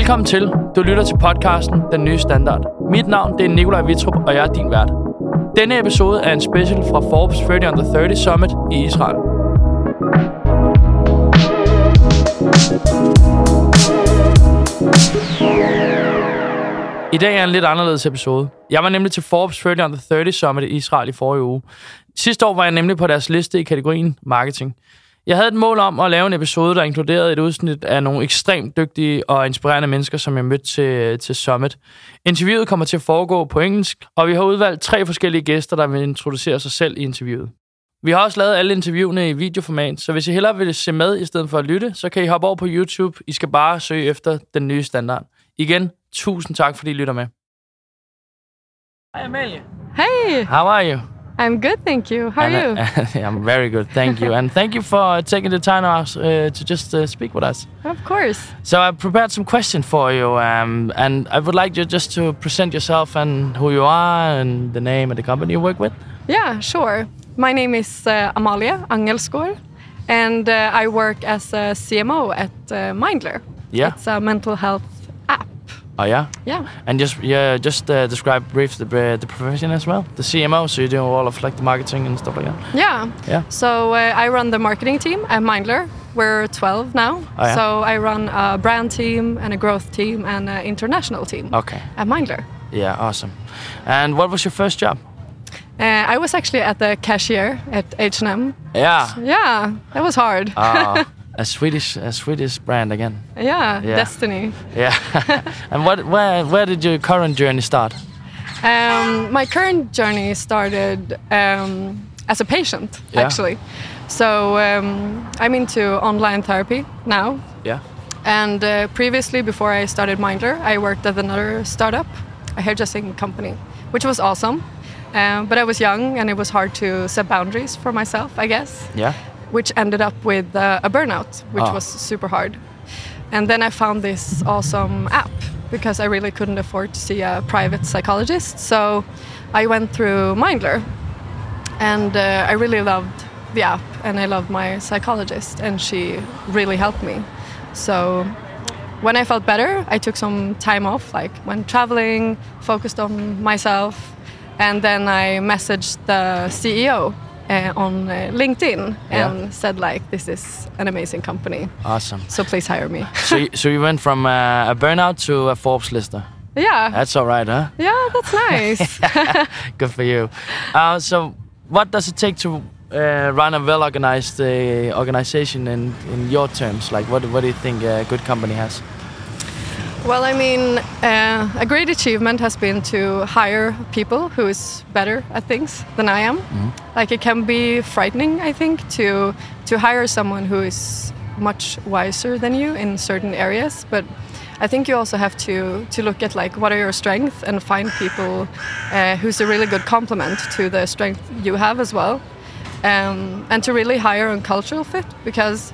Velkommen til. Du lytter til podcasten Den Nye Standard. Mit navn det er Nikolaj Vitrup, og jeg er din vært. Denne episode er en special fra Forbes 30 Under 30 Summit i Israel. I dag er en lidt anderledes episode. Jeg var nemlig til Forbes 30 Under 30 Summit i Israel i forrige uge. Sidste år var jeg nemlig på deres liste i kategorien marketing. Jeg havde et mål om at lave en episode, der inkluderede et udsnit af nogle ekstremt dygtige og inspirerende mennesker, som jeg mødte til, til Summit. Interviewet kommer til at foregå på engelsk, og vi har udvalgt tre forskellige gæster, der vil introducere sig selv i interviewet. Vi har også lavet alle interviewene i videoformat, så hvis I hellere vil se med i stedet for at lytte, så kan I hoppe over på YouTube. I skal bare søge efter den nye standard. Igen, tusind tak, fordi I lytter med. Hej Amalie. Hey, How are you? I'm good, thank you. How are And, you? uh, I'm very good, thank you. and thank you for taking the time out, uh, to just uh, speak with us. of course. So I prepared some questions for you, um, and I would like you just to present yourself and who you are and the name and the company you work with. Yeah, sure. My name is uh, Amalia Angelskor, and uh, I work as a CMO at uh, Mindler. Yeah. It's a mental health. Oh yeah. Yeah. And just yeah, just uh, describe brief the uh, the profession as well. The CMO, so you're doing all of like the marketing and stuff like that. Yeah. Yeah. So uh, I run the marketing team at Mindler. We're 12 now. Oh, yeah? So I run a brand team and a growth team and an international team Okay. at Mindler. Yeah, awesome. And what was your first job? Uh, I was actually at the cashier at H&M. Yeah. Yeah, that was hard. Uh, a Swedish a Swedish brand again. yeah, yeah. destiny. Yeah. and what where where did your current journey start? Um, my current journey started um, as a patient, Yeah. actually. So um, I'm into online therapy now. Yeah. And uh, previously, before I started Mindler, I worked at another startup, a hairdressing company, which was awesome. Um, but I was young and it was hard to set boundaries for myself, I guess, Yeah. Which ended up with uh, a burnout, which Ah. was super hard. And then I found this awesome app because I really couldn't afford to see a private psychologist. So I went through Mindler and uh, I really loved the app and I loved my psychologist and she really helped me. So when I felt better, I took some time off, like when traveling, focused on myself, and then I messaged the CEO uh, on uh, LinkedIn Yeah. and said like, "This is an amazing company, Awesome. so please hire me." so you, so you went from uh, a burnout to a Forbes lister. yeah, That's all right, huh? yeah, that's nice. Good for you. Uh, so, what does it take to uh, run a well-organized uh, organization in, in your terms? Like, what what do you think a good company has? Well, I mean, uh, a great achievement has been to hire people who is better at things than I am. Like it can be frightening, I think, to to hire someone who is much wiser than you in certain areas. But I think you also have to to look at like what are your strengths and find people uh, who's a really good complement to the strength you have as well, um, and to really hire on cultural fit because.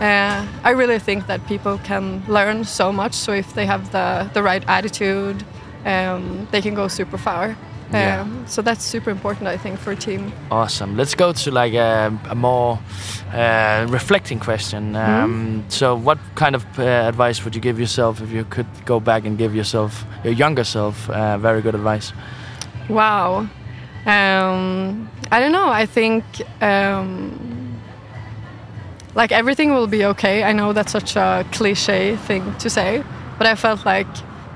Uh, I really think that people can learn so much. So if they have the, the right attitude, um, they can go super far. Yeah. Um, so that's super important, I think, for a team. Awesome. Let's go to like a, a more uh, reflecting question. Um, So, what kind of uh, advice would you give yourself if you could go back and give yourself, your younger self, uh, very good advice? Wow. Um, I don't know. I think um, like everything will be okay. I know that's such a cliche thing to say, but I felt like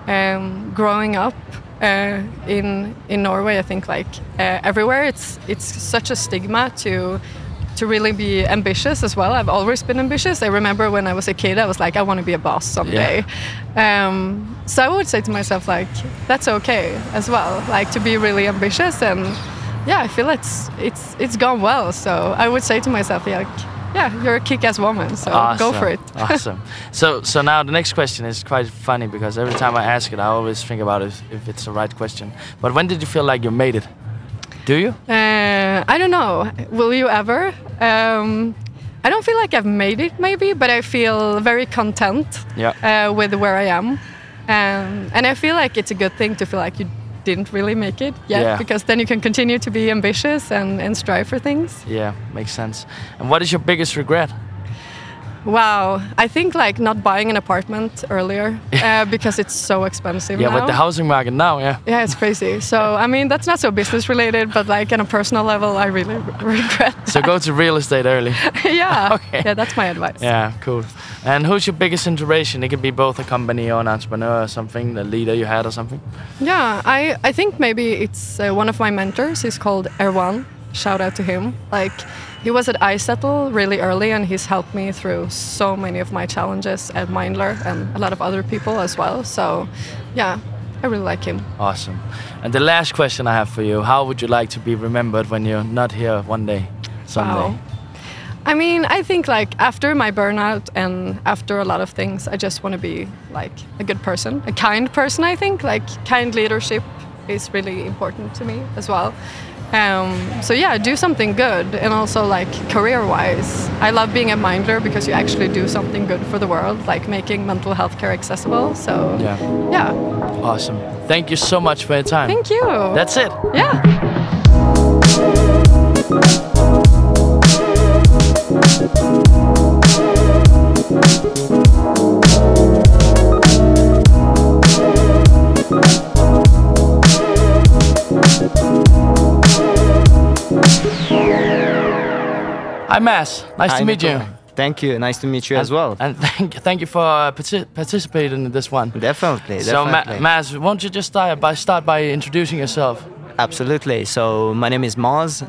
um, growing up uh, in in Norway, I think like uh, everywhere, it's it's such a stigma to to really be ambitious as well. I've always been ambitious. I remember when I was a kid, I was like, I want to be a boss someday. Um, so I would say to myself like, that's okay as well. Like to be really ambitious and yeah, I feel it's it's it's gone well. So I would say to myself, yeah, like, yeah, you're a kick-ass woman, so go for it. awesome. So, so now the next question is quite funny because every time I ask it, I always think about if, if it's the right question. But when did you feel like you made it? Do you? Uh, I don't know. Will you ever? Um, I don't feel like I've made it, maybe, but I feel very content Yeah. uh, with where I am. Um, and I feel like it's a good thing to feel like you didn't really make it yet, Yeah. because then you can continue to be ambitious and, and strive for things. Yeah, makes sense. And what is your biggest regret? Wow, I think like not buying an apartment earlier uh, because it's so expensive. Yeah, now. with the housing market now, yeah. Yeah, it's crazy. So I mean, that's not so business related, but like on a personal level, I really regret. So go to real estate early. yeah. Okay. Yeah, that's my advice. Yeah, cool. And who's your biggest inspiration? It could be both a company or an entrepreneur or something, the leader you had or something. Yeah, I, I think maybe it's uh, one of my mentors. He's called Erwan. Shout out to him. Like, he was at iZettle really early and he's helped me through so many of my challenges at Mindler and a lot of other people as well. So, yeah, I really like him. Awesome. And the last question I have for you How would you like to be remembered when you're not here one day, someday? Wow. I mean, I think like after my burnout and after a lot of things, I just want to be like a good person, a kind person. I think like kind leadership is really important to me as well. Um, so yeah, do something good, and also like career-wise, I love being a minder because you actually do something good for the world, like making mental health care accessible. So Yeah. yeah, Awesome. Thank you so much for your time. thank you. That's it. yeah. Mass. Nice Hi, to meet you. Thank you. Nice to meet you as well. And thank, thank you for uh, partic- participating in this one. Definitely. So, Ma- definitely. Maz, won't you just start by, start by introducing yourself? Absolutely. So my name is Maz. Uh,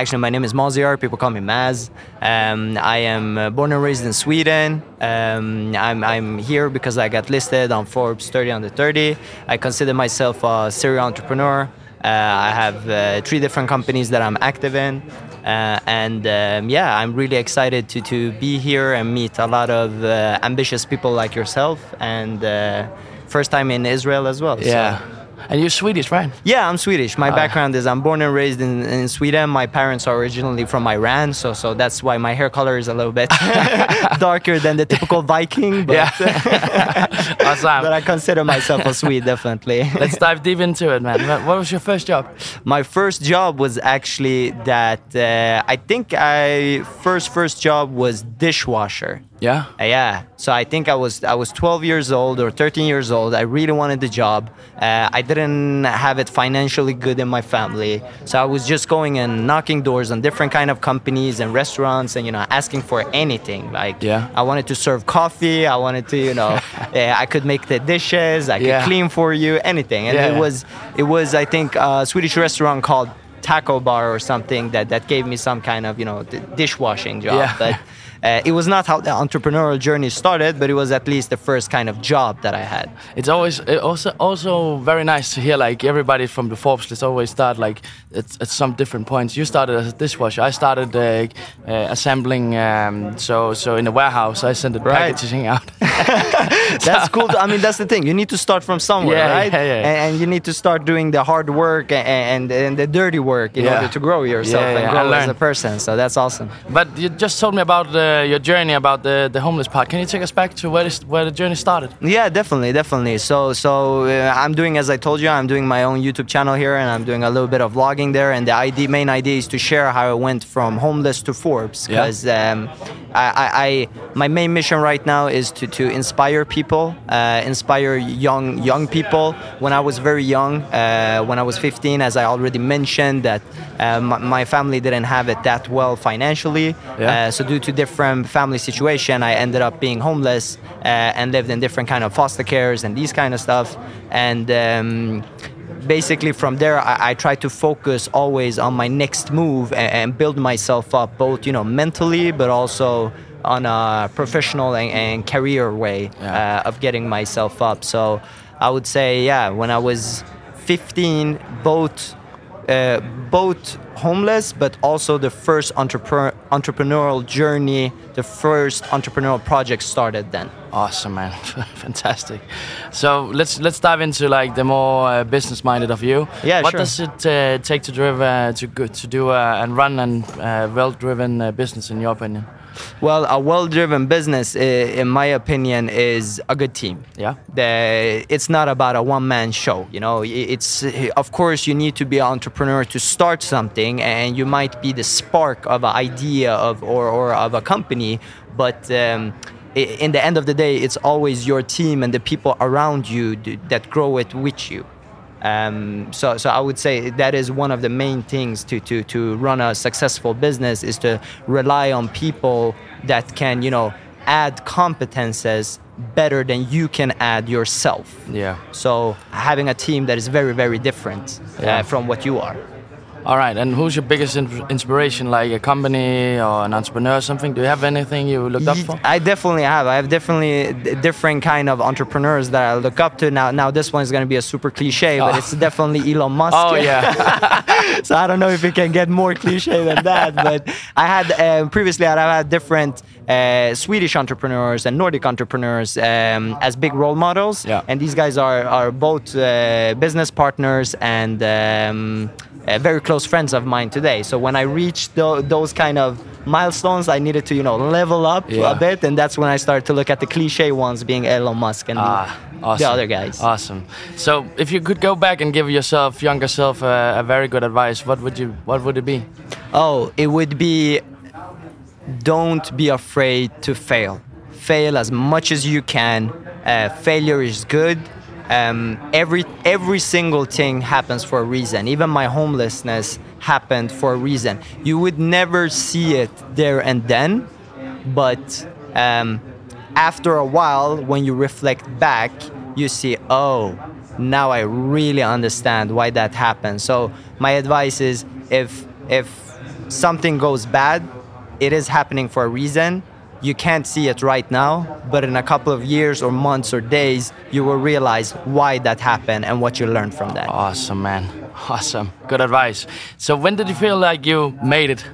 actually, my name is Maziar. People call me Maz. Um, I am uh, born and raised in Sweden. Um, I'm, I'm here because I got listed on Forbes 30 under 30. I consider myself a serial entrepreneur. Uh, I have uh, three different companies that I'm active in. Uh, and um, yeah, I'm really excited to, to be here and meet a lot of uh, ambitious people like yourself. And uh, first time in Israel as well. so- Yeah. And you're Swedish, right? yeah, I'm Swedish. My Ah. background is I'm born and raised in, in Sweden. My parents are originally from Iran, so so that's why my hair color is a little bit darker than the typical Viking. But, Awesome. but I consider myself a Swede, definitely. Let's dive deep into it, man. What what was your first job? my first job was actually that uh, I think I first first job was dishwasher. Yeah. Uh, yeah. So I think I was I was 12 years old or 13 years old. I really wanted the job. Uh, I didn't have it financially good in my family, so I was just going and knocking doors on different kind of companies and restaurants, and you know asking for anything. Like Yeah. I wanted to serve coffee. I wanted to you know uh, I could make the dishes. I could Yeah. clean for you anything. And Yeah. it was it was I think a Swedish restaurant called Taco Bar or something that that gave me some kind of you know d- dishwashing job. Yeah. But uh, it was not how the entrepreneurial journey started, but it was at least the first kind of job that I had. It's always it also also very nice to hear like everybody from the Forbes list always start like at, at some different points. You started as a dishwasher. I started uh, uh, assembling. Um, so so in the warehouse, I sent the Right. packaging out. That's cool. I mean, that's the thing. You need to start from somewhere, Yeah, right? yeah, yeah. And, and you need to start doing the hard work and, and, and the dirty work in order to grow yourself Yeah, and grow as a person. So that's awesome. but you just told me about uh, your journey about the the homeless part. Can you take us back to where this, where the journey started? Yeah, definitely, definitely. So, so uh, I'm doing, as I told you, I'm doing my own YouTube channel here, and I'm doing a little bit of vlogging there. And the idea, main idea, is to share how I went from homeless to Forbes. Yeah. Because um, I, I, my main mission right now is to to inspire people, uh, inspire young young people. When I was very young, uh, when I was 15, as I already mentioned, that uh, my, my family didn't have it that well financially. Yeah. Uh, so due to different family situation, I ended up being homeless uh, and lived in different kind of foster cares and these kind of stuff. And um, basically from there, I, I try to focus always on my next move and, and build myself up, both you know mentally, but also on a professional and, and career way Yeah. uh, of getting myself up. So I would say, yeah, when I was 15, both uh, both homeless, but also the first entrepreneur, entrepreneurial journey, the first entrepreneurial project started then. Awesome, man. Fantastic. So let's let's dive into like the more uh, business minded of you. Yeah, What sure. does it uh, take to drive uh, to go, to do uh, and run an uh, well driven uh, business in your opinion? Well, a well-driven business, in my opinion, is a good team. Yeah. The, it's not about a one-man show. You know, it's of course you need to be an entrepreneur to start something, and you might be the spark of an idea of or, or of a company, but. Um, in the end of the day, it's always your team and the people around you that grow it with you. Um, so, so I would say that is one of the main things to, to, to run a successful business is to rely on people that can, you know, add competences better than you can add yourself. Yeah. So having a team that is very, very different Yeah. uh, from what you are. All right. And who's your biggest in- inspiration? Like a company or an entrepreneur or something? Do you have anything you looked up for? I definitely have. I have definitely different kind of entrepreneurs that I look up to. Now, now this one is going to be a super cliche, but Oh. it's definitely Elon Musk. Oh yeah. so I don't know if it can get more cliche than that. But I had uh, previously I had different uh, Swedish entrepreneurs and Nordic entrepreneurs um, as big role models. Yeah. And these guys are are both uh, business partners and. Um, uh, very close friends of mine today. So when I reached tho- those kind of milestones, I needed to, you know, level up Yeah. a bit, and that's when I started to look at the cliche ones, being Elon Musk and the- Ah, awesome. the other guys. Awesome. So, if you could go back and give yourself, younger self, uh, a very good advice, what would you? What would it be? Oh, it would be don't be afraid to fail. Fail as much as you can. Uh, failure is good. Um, every every single thing happens for a reason. Even my homelessness happened for a reason. You would never see it there and then, but um, after a while, when you reflect back, you see, oh, now I really understand why that happened. So my advice is, if if something goes bad, it is happening for a reason. You can't see it right now, but in a couple of years or months or days, you will realize why that happened and what you learned from that. Awesome, man. Awesome. Good advice. So, when did you feel like you made it?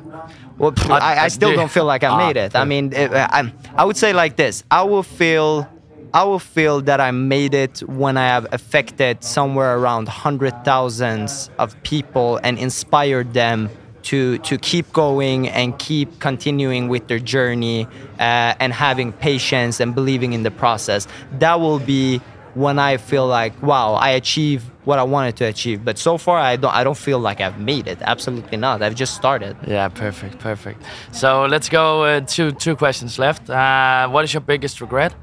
Well, Uh, I, I still do- don't feel like I Ah, made it. I mean, it, I, I would say like this: I will feel, I will feel that I made it when I have affected somewhere around hundred thousands of people and inspired them to to keep going and keep continuing with their journey uh, and having patience and believing in the process. That will be when I feel like, wow, I achieved what I wanted to achieve. But so far, I don't, I don't feel like I've made it. Absolutely not. I've just started. Yeah, perfect, perfect. So let's go. Uh, two two questions left. Uh, what is your biggest regret?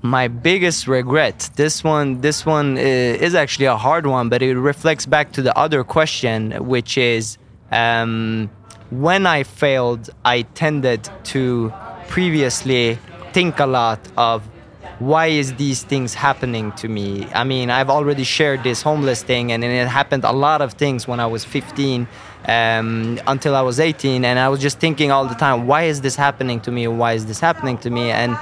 my biggest regret this one this one uh, is actually a hard one but it reflects back to the other question which is um, when i failed i tended to previously think a lot of why is these things happening to me? I mean i've already shared this homeless thing and it happened a lot of things when i was 15 um, until i was 18 and i was just thinking all the time why is this happening to me? Why is this happening to me? And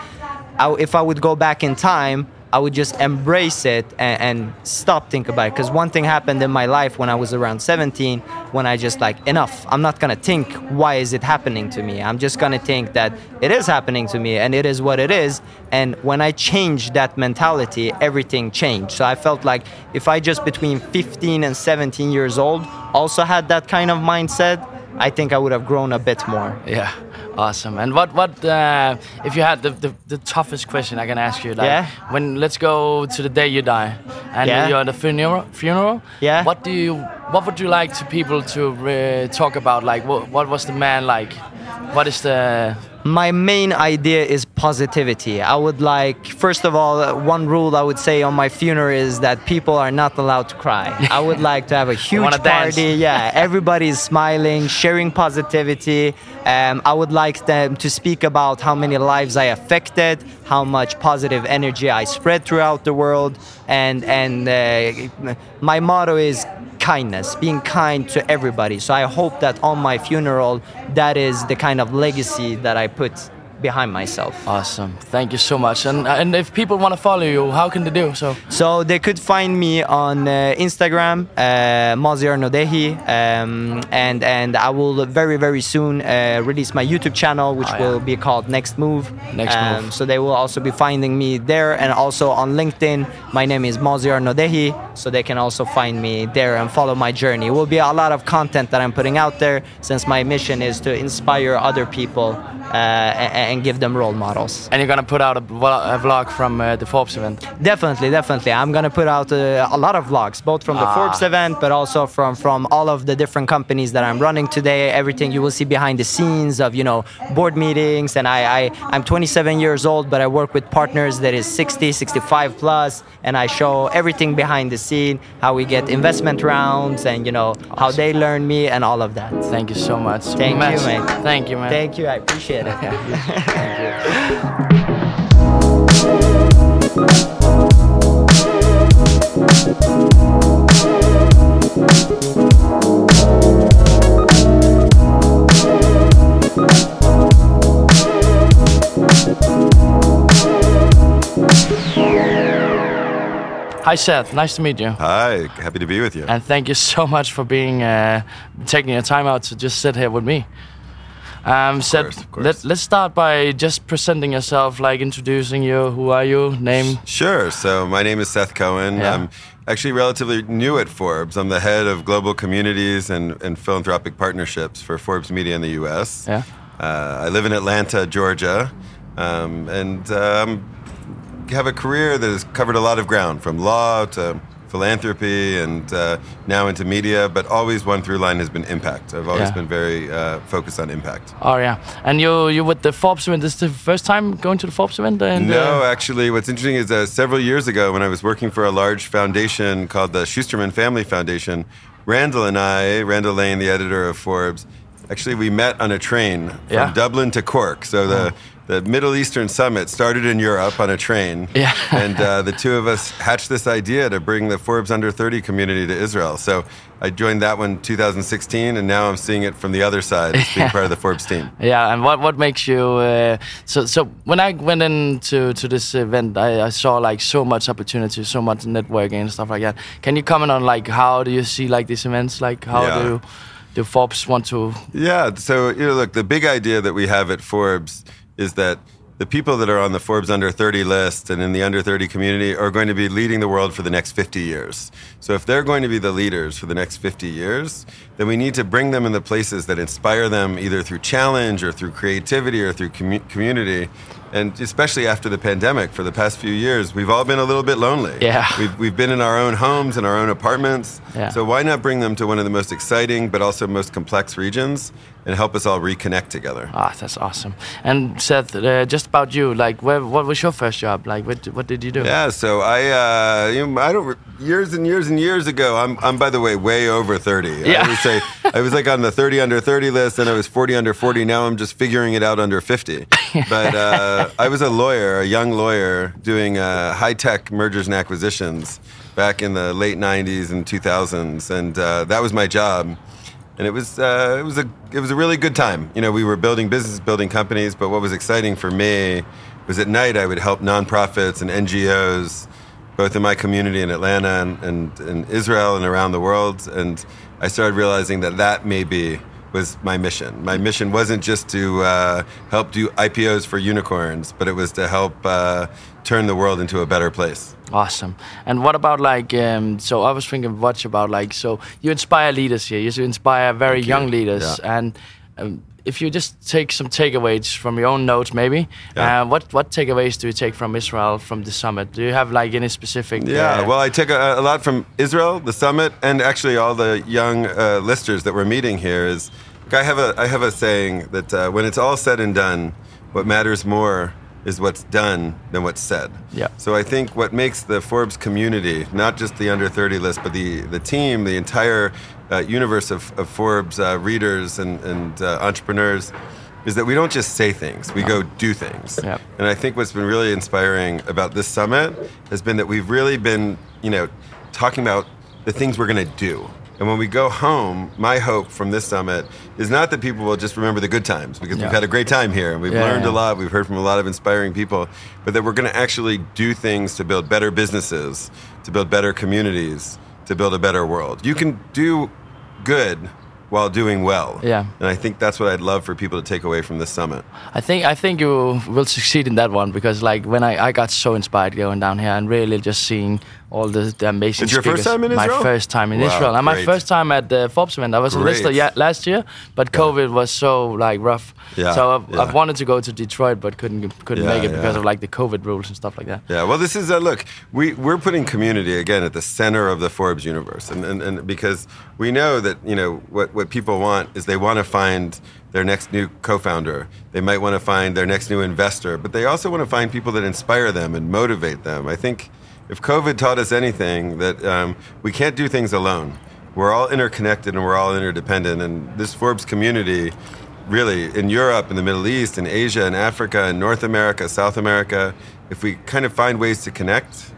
I, if I would go back in time, I would just embrace it and, and stop thinking about it. Because one thing happened in my life when I was around 17, when I just like enough. I'm not gonna think why is it happening to me. I'm just gonna think that it is happening to me and it is what it is. And when I changed that mentality, everything changed. So I felt like if I just between 15 and 17 years old also had that kind of mindset, I think I would have grown a bit more. Yeah, awesome. And what what uh, if you had the, the, the toughest question I can ask you? Like, Yeah. When let's go to the day you die, and Yeah. you're at the funeral. Funeral. Yeah. What do you What would you like to people to uh, talk about? Like, what what was the man like? What is the My main idea is positivity. I would like, first of all, one rule I would say on my funeral is that people are not allowed to cry. I would like to have a huge party. Yeah, everybody is smiling, sharing positivity. Um, I would like them to speak about how many lives I affected, how much positive energy I spread throughout the world, and and uh, my motto is kindness, being kind to everybody. So I hope that on my funeral, that is the kind of legacy that I put behind myself. Awesome. Thank you so much. And and if people want to follow you, how can they do so? So they could find me on uh, Instagram, uh, Maziar Nodehi, um, and and I will very very soon uh, release my YouTube channel, which Oh, yeah. will be called Next Move. Next um, Move. So they will also be finding me there, and also on LinkedIn. My name is Maziar Nodehi, so they can also find me there and follow my journey. It will be a lot of content that I'm putting out there, since my mission is to inspire other people uh, and, and give them role models. And you're gonna put out a, a vlog from uh, the Forbes event. Definitely, definitely. I'm gonna put out uh, a lot of vlogs, both from the Ah. Forbes event, but also from from all of the different companies that I'm running today. Everything you will see behind the scenes of you know board meetings, and I, I I'm 27 years old, but I work with partners that is 60, 65 plus, and I show everything behind the scene, how we get investment rounds, and you know how they learn me, and all of that. Thank you so much. Thank you, mate. Thank you, man. Thank you, I appreciate it. Hi, Seth. Nice to meet you. Hi, happy to be with you. And thank you so much for being uh, taking your time out to just sit here with me. Um, Seth, course, course. Let, let's start by just presenting yourself, like introducing you. Who are you? Name? Sure. So my name is Seth Cohen. Yeah. I'm actually relatively new at Forbes. I'm the head of global communities and, and philanthropic partnerships for Forbes Media in the U.S. Yeah. Uh, I live in Atlanta, Georgia, um, and um, have a career that has covered a lot of ground, from law to philanthropy and uh, now into media. But always one through line has been impact. I've always Yeah. been very uh, focused on impact. Oh yeah. And you you with the Forbes event? This is the first time going to the Forbes event? And, No, uh, actually, what's interesting is uh, several years ago, when I was working for a large foundation called the Schusterman Family Foundation, Randall and I, Randall Lane, the editor of Forbes, actually we met on a train from Yeah. Dublin to Cork. So the the Middle Eastern Summit started in Europe on a train, Yeah. and uh, the two of us hatched this idea to bring the Forbes Under 30 community to Israel. So I joined that one 2016, and now I'm seeing it from the other side as being part of the Forbes team. Yeah, and what what makes you uh, so so when I went into to this event, I, I saw like so much opportunity, so much networking and stuff like that. Can you comment on like how do you see like these events? Like how Yeah. do do Forbes want to? Yeah. So, you know, look, the big idea that we have at Forbes is that the people that are on the Forbes under 30 list and in the under 30 community are going to be leading the world for the next 50 years. So, if they're going to be the leaders for the next 50 years, then we need to bring them in the places that inspire them either through challenge or through creativity or through commu- community. And especially after the pandemic, for the past few years, we've all been a little bit lonely. Yeah. We've, we've been in our own homes and our own apartments. Yeah. So why not bring them to one of the most exciting but also most complex regions and help us all reconnect together? Ah, that's awesome. And Seth, uh, just about you, like where, what was your first job? Like what what did you do? Yeah, so I, uh, you know, I don't, years and years and years ago, I'm, I'm by the way, way over 30. Yeah. I would say I was like on the 30 under 30 list, and I was 40 under 40. Now I'm just figuring it out under 50. But uh, I was a lawyer, a young lawyer, doing uh, high tech mergers and acquisitions back in the late 90s and 2000s, and uh, that was my job. and it was uh, it was a it was a really good time. You know, we were building businesses, building companies, but what was exciting for me was at night I would help nonprofits and NGOs, both in my community in Atlanta and, and in Israel and around the world, and I started realizing that that maybe was my mission. My mission wasn't just to uh, help do IPOs for unicorns, but it was to help uh, turn the world into a better place. Awesome. And what about like? Um, so I was thinking much about like. So you inspire leaders here. You inspire very Thank you. young leaders. Yeah. And um, if you just take some takeaways from your own notes, maybe. Yeah. Uh, what what takeaways do you take from Israel from the summit? Do you have like any specific? Yeah, uh, well, I take a, a lot from Israel, the summit, and actually all the young uh, listers that we're meeting here. Is I have a I have a saying that uh, when it's all said and done, what matters more is what's done than what's said. Yeah. So I think what makes the Forbes community, not just the under 30 list, but the the team, the entire uh, universe of, of Forbes uh, readers and and uh, entrepreneurs. Is that we don't just say things, we go do things. Yep. And I think what's been really inspiring about this summit has been that we've really been, you know, talking about the things we're going to do. And when we go home, my hope from this summit is not that people will just remember the good times because Yeah. we've had a great time here and we've Yeah, learned yeah. a lot, we've heard from a lot of inspiring people, but that we're going to actually do things to build better businesses, to build better communities, to build a better world. You can do good while doing well. Yeah. And I think that's what I'd love for people to take away from this summit. I think I think you will succeed in that one because like when I, I got so inspired going down here and really just seeing all the, the amazing It's your first time in Israel. my first time in Wow, Israel and my first time at the Forbes event. I was in Great. Lister yeah, last year, but COVID was so like rough. Yeah, so I've, yeah. I've wanted to go to Detroit but couldn't couldn't Yeah, make it because of like the COVID rules and stuff like that. Yeah, well, this is uh, look. We we're putting community again at the center of the Forbes universe, and, and and because we know that you know what what people want is they want to find their next new co-founder. They might want to find their next new investor, but they also want to find people that inspire them and motivate them. I think if COVID taught us anything, that um, we can't do things alone. We're all interconnected and we're all interdependent, and this Forbes community really in Europe, in the Middle East, in Asia, in Africa, in North America, South America, if we kind of find ways to connect,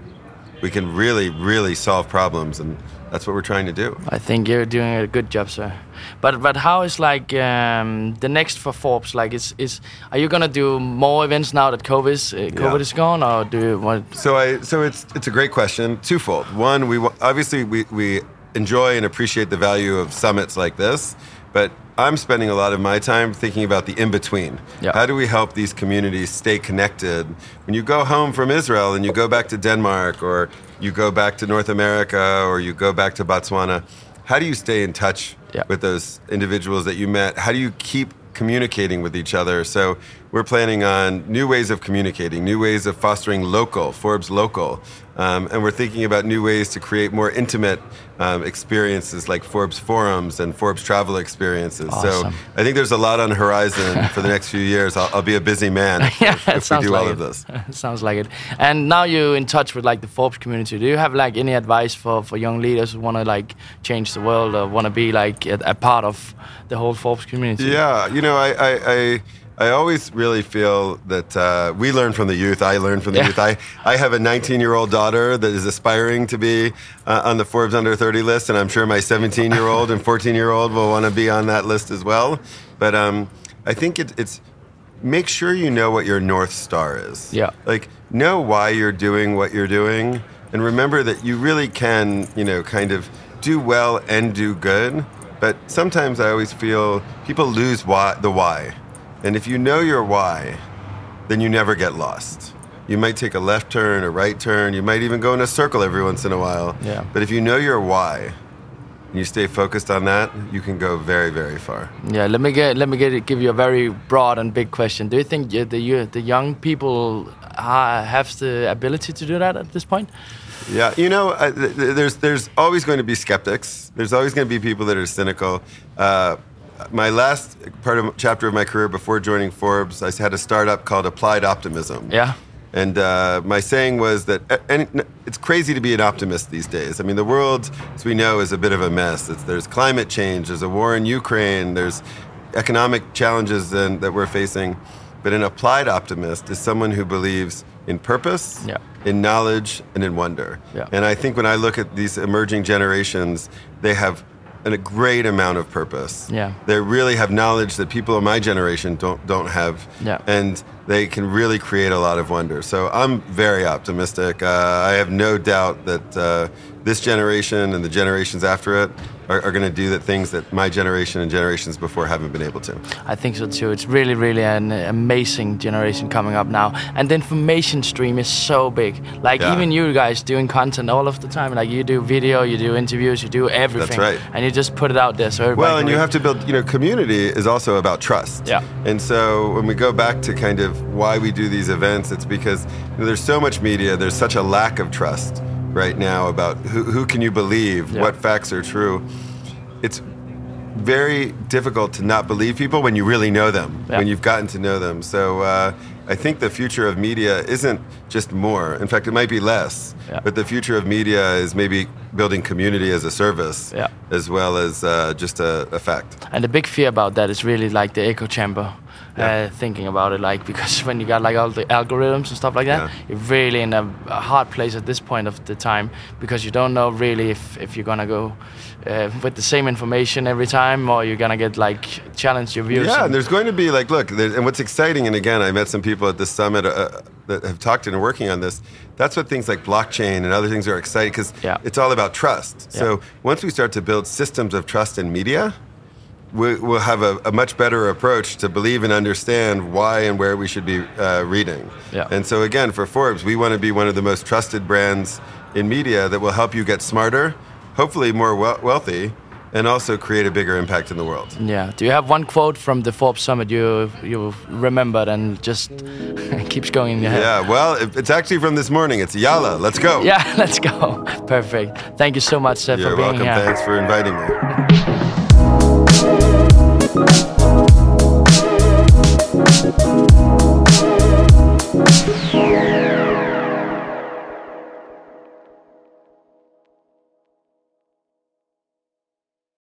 we can really, really solve problems, and that's what we're trying to do. I think you're doing a good job, sir. But but how is like um, the next for Forbes? Like, is is are you gonna do more events now that COVID is uh, COVID Yeah. is gone, or do you want? So I, so it's it's a great question, twofold. One, we obviously we we enjoy and appreciate the value of summits like this, but I'm spending a lot of my time thinking about the in between. Yeah. How do we help these communities stay connected? When you go home from Israel and you go back to Denmark, or you go back to North America, or you go back to Botswana, how do you stay in touch Yeah. with those individuals that you met? How do you keep communicating with each other? So we're planning on new ways of communicating, new ways of fostering local, Forbes local. Um, and we're thinking about new ways to create more intimate um, experiences like Forbes forums and Forbes travel experiences. So I think there's a lot on the horizon for the next few years. I'll, I'll be a busy man if, yeah, if it we sounds do like all it. of this. sounds like it. And now you're in touch with like the Forbes community. Do you have like any advice for for young leaders who want to like change the world or want to be like a, a part of the whole Forbes community? Yeah, you know, I, I, I, I always really feel that uh, we learn from the youth. I learn from the Yeah. youth. I, I have a 19 year old daughter that is aspiring to be uh, on the Forbes under 30 list, and I'm sure my 17 year old and 14 year old will want to be on that list as well. But um, I think it, it's make sure you know what your North Star is. Yeah. Like, know why you're doing what you're doing, and remember that you really can, you know, kind of do well and do good. But sometimes I always feel people lose why, the why. And if you know your why, then you never get lost. You might take a left turn, a right turn, you might even go in a circle every once in a while. Yeah. But if you know your why, and you stay focused on that, you can go very, very far. Yeah, let me get let me get give you a very broad and big question. Do you think the the young people uh, have the ability to do that at this point? Yeah, you know, th- th- there's there's always going to be skeptics. There's always going to be people that are cynical. Uh, my last part of chapter of my career before joining Forbes, I had a startup called Applied Optimism. Yeah. And uh, my saying was that and it's crazy to be an optimist these days. I mean, the world, as we know, is a bit of a mess. It's, there's climate change, there's a war in Ukraine, there's economic challenges that we're facing. But an applied optimist is someone who believes in purpose, Yeah. in knowledge, and in wonder. Yeah. And I think when I look at these emerging generations, they have a great amount of purpose. Yeah. They really have knowledge that people of my generation don't don't have. Yeah. And they can really create a lot of wonder. So I'm very optimistic. Uh, I have no doubt that uh, this generation and the generations after it are, are going to do the things that my generation and generations before haven't been able to. I think so too. It's really, really an amazing generation coming up now, and the information stream is so big. Like Yeah. even you guys doing content all of the time. Like you do video, you do interviews, you do everything. That's right. And you just put it out there so everybody. Well, can and you have to build, you know, community is also about trust. Yeah. And so when we go back to kind of why we do these events, it's because you know, there's so much media, there's such a lack of trust right now about who, who can you believe, Yeah. what facts are true. It's very difficult to not believe people when you really know them, Yeah. when you've gotten to know them. So uh, I think the future of media isn't just more. In fact, it might be less. Yeah. But the future of media is maybe building community as a service Yeah. as well as uh, just a, a fact. And the big fear about that is really like the echo chamber. Yeah. uh, thinking about it. Like because when you got like all the algorithms and stuff like that, Yeah. you're really in a, a hard place at this point of the time because you don't know really if if you're gonna go uh, with the same information every time or you're gonna get like challenge your views. Yeah, and- and there's going to be like, look, and what's exciting, and again, I met some people at the summit uh, that have talked and are working on this. That's what things like blockchain and other things are exciting because Yeah. it's all about trust. So once we start to build systems of trust in media, we, we'll have a, a much better approach to believe and understand why and where we should be uh, reading. Yeah. And so again, for Forbes, we want to be one of the most trusted brands in media that will help you get smarter, hopefully more wel- wealthy, and also create a bigger impact in the world. Yeah. Do you have one quote from the Forbes Summit you you remembered and just keeps going in your head? Yeah, well, it- it's actually from this morning. It's Yalla. Let's go. Yeah, let's go. Perfect. Thank you so much uh, You're for being welcome. here. Thanks for inviting me. Thank you.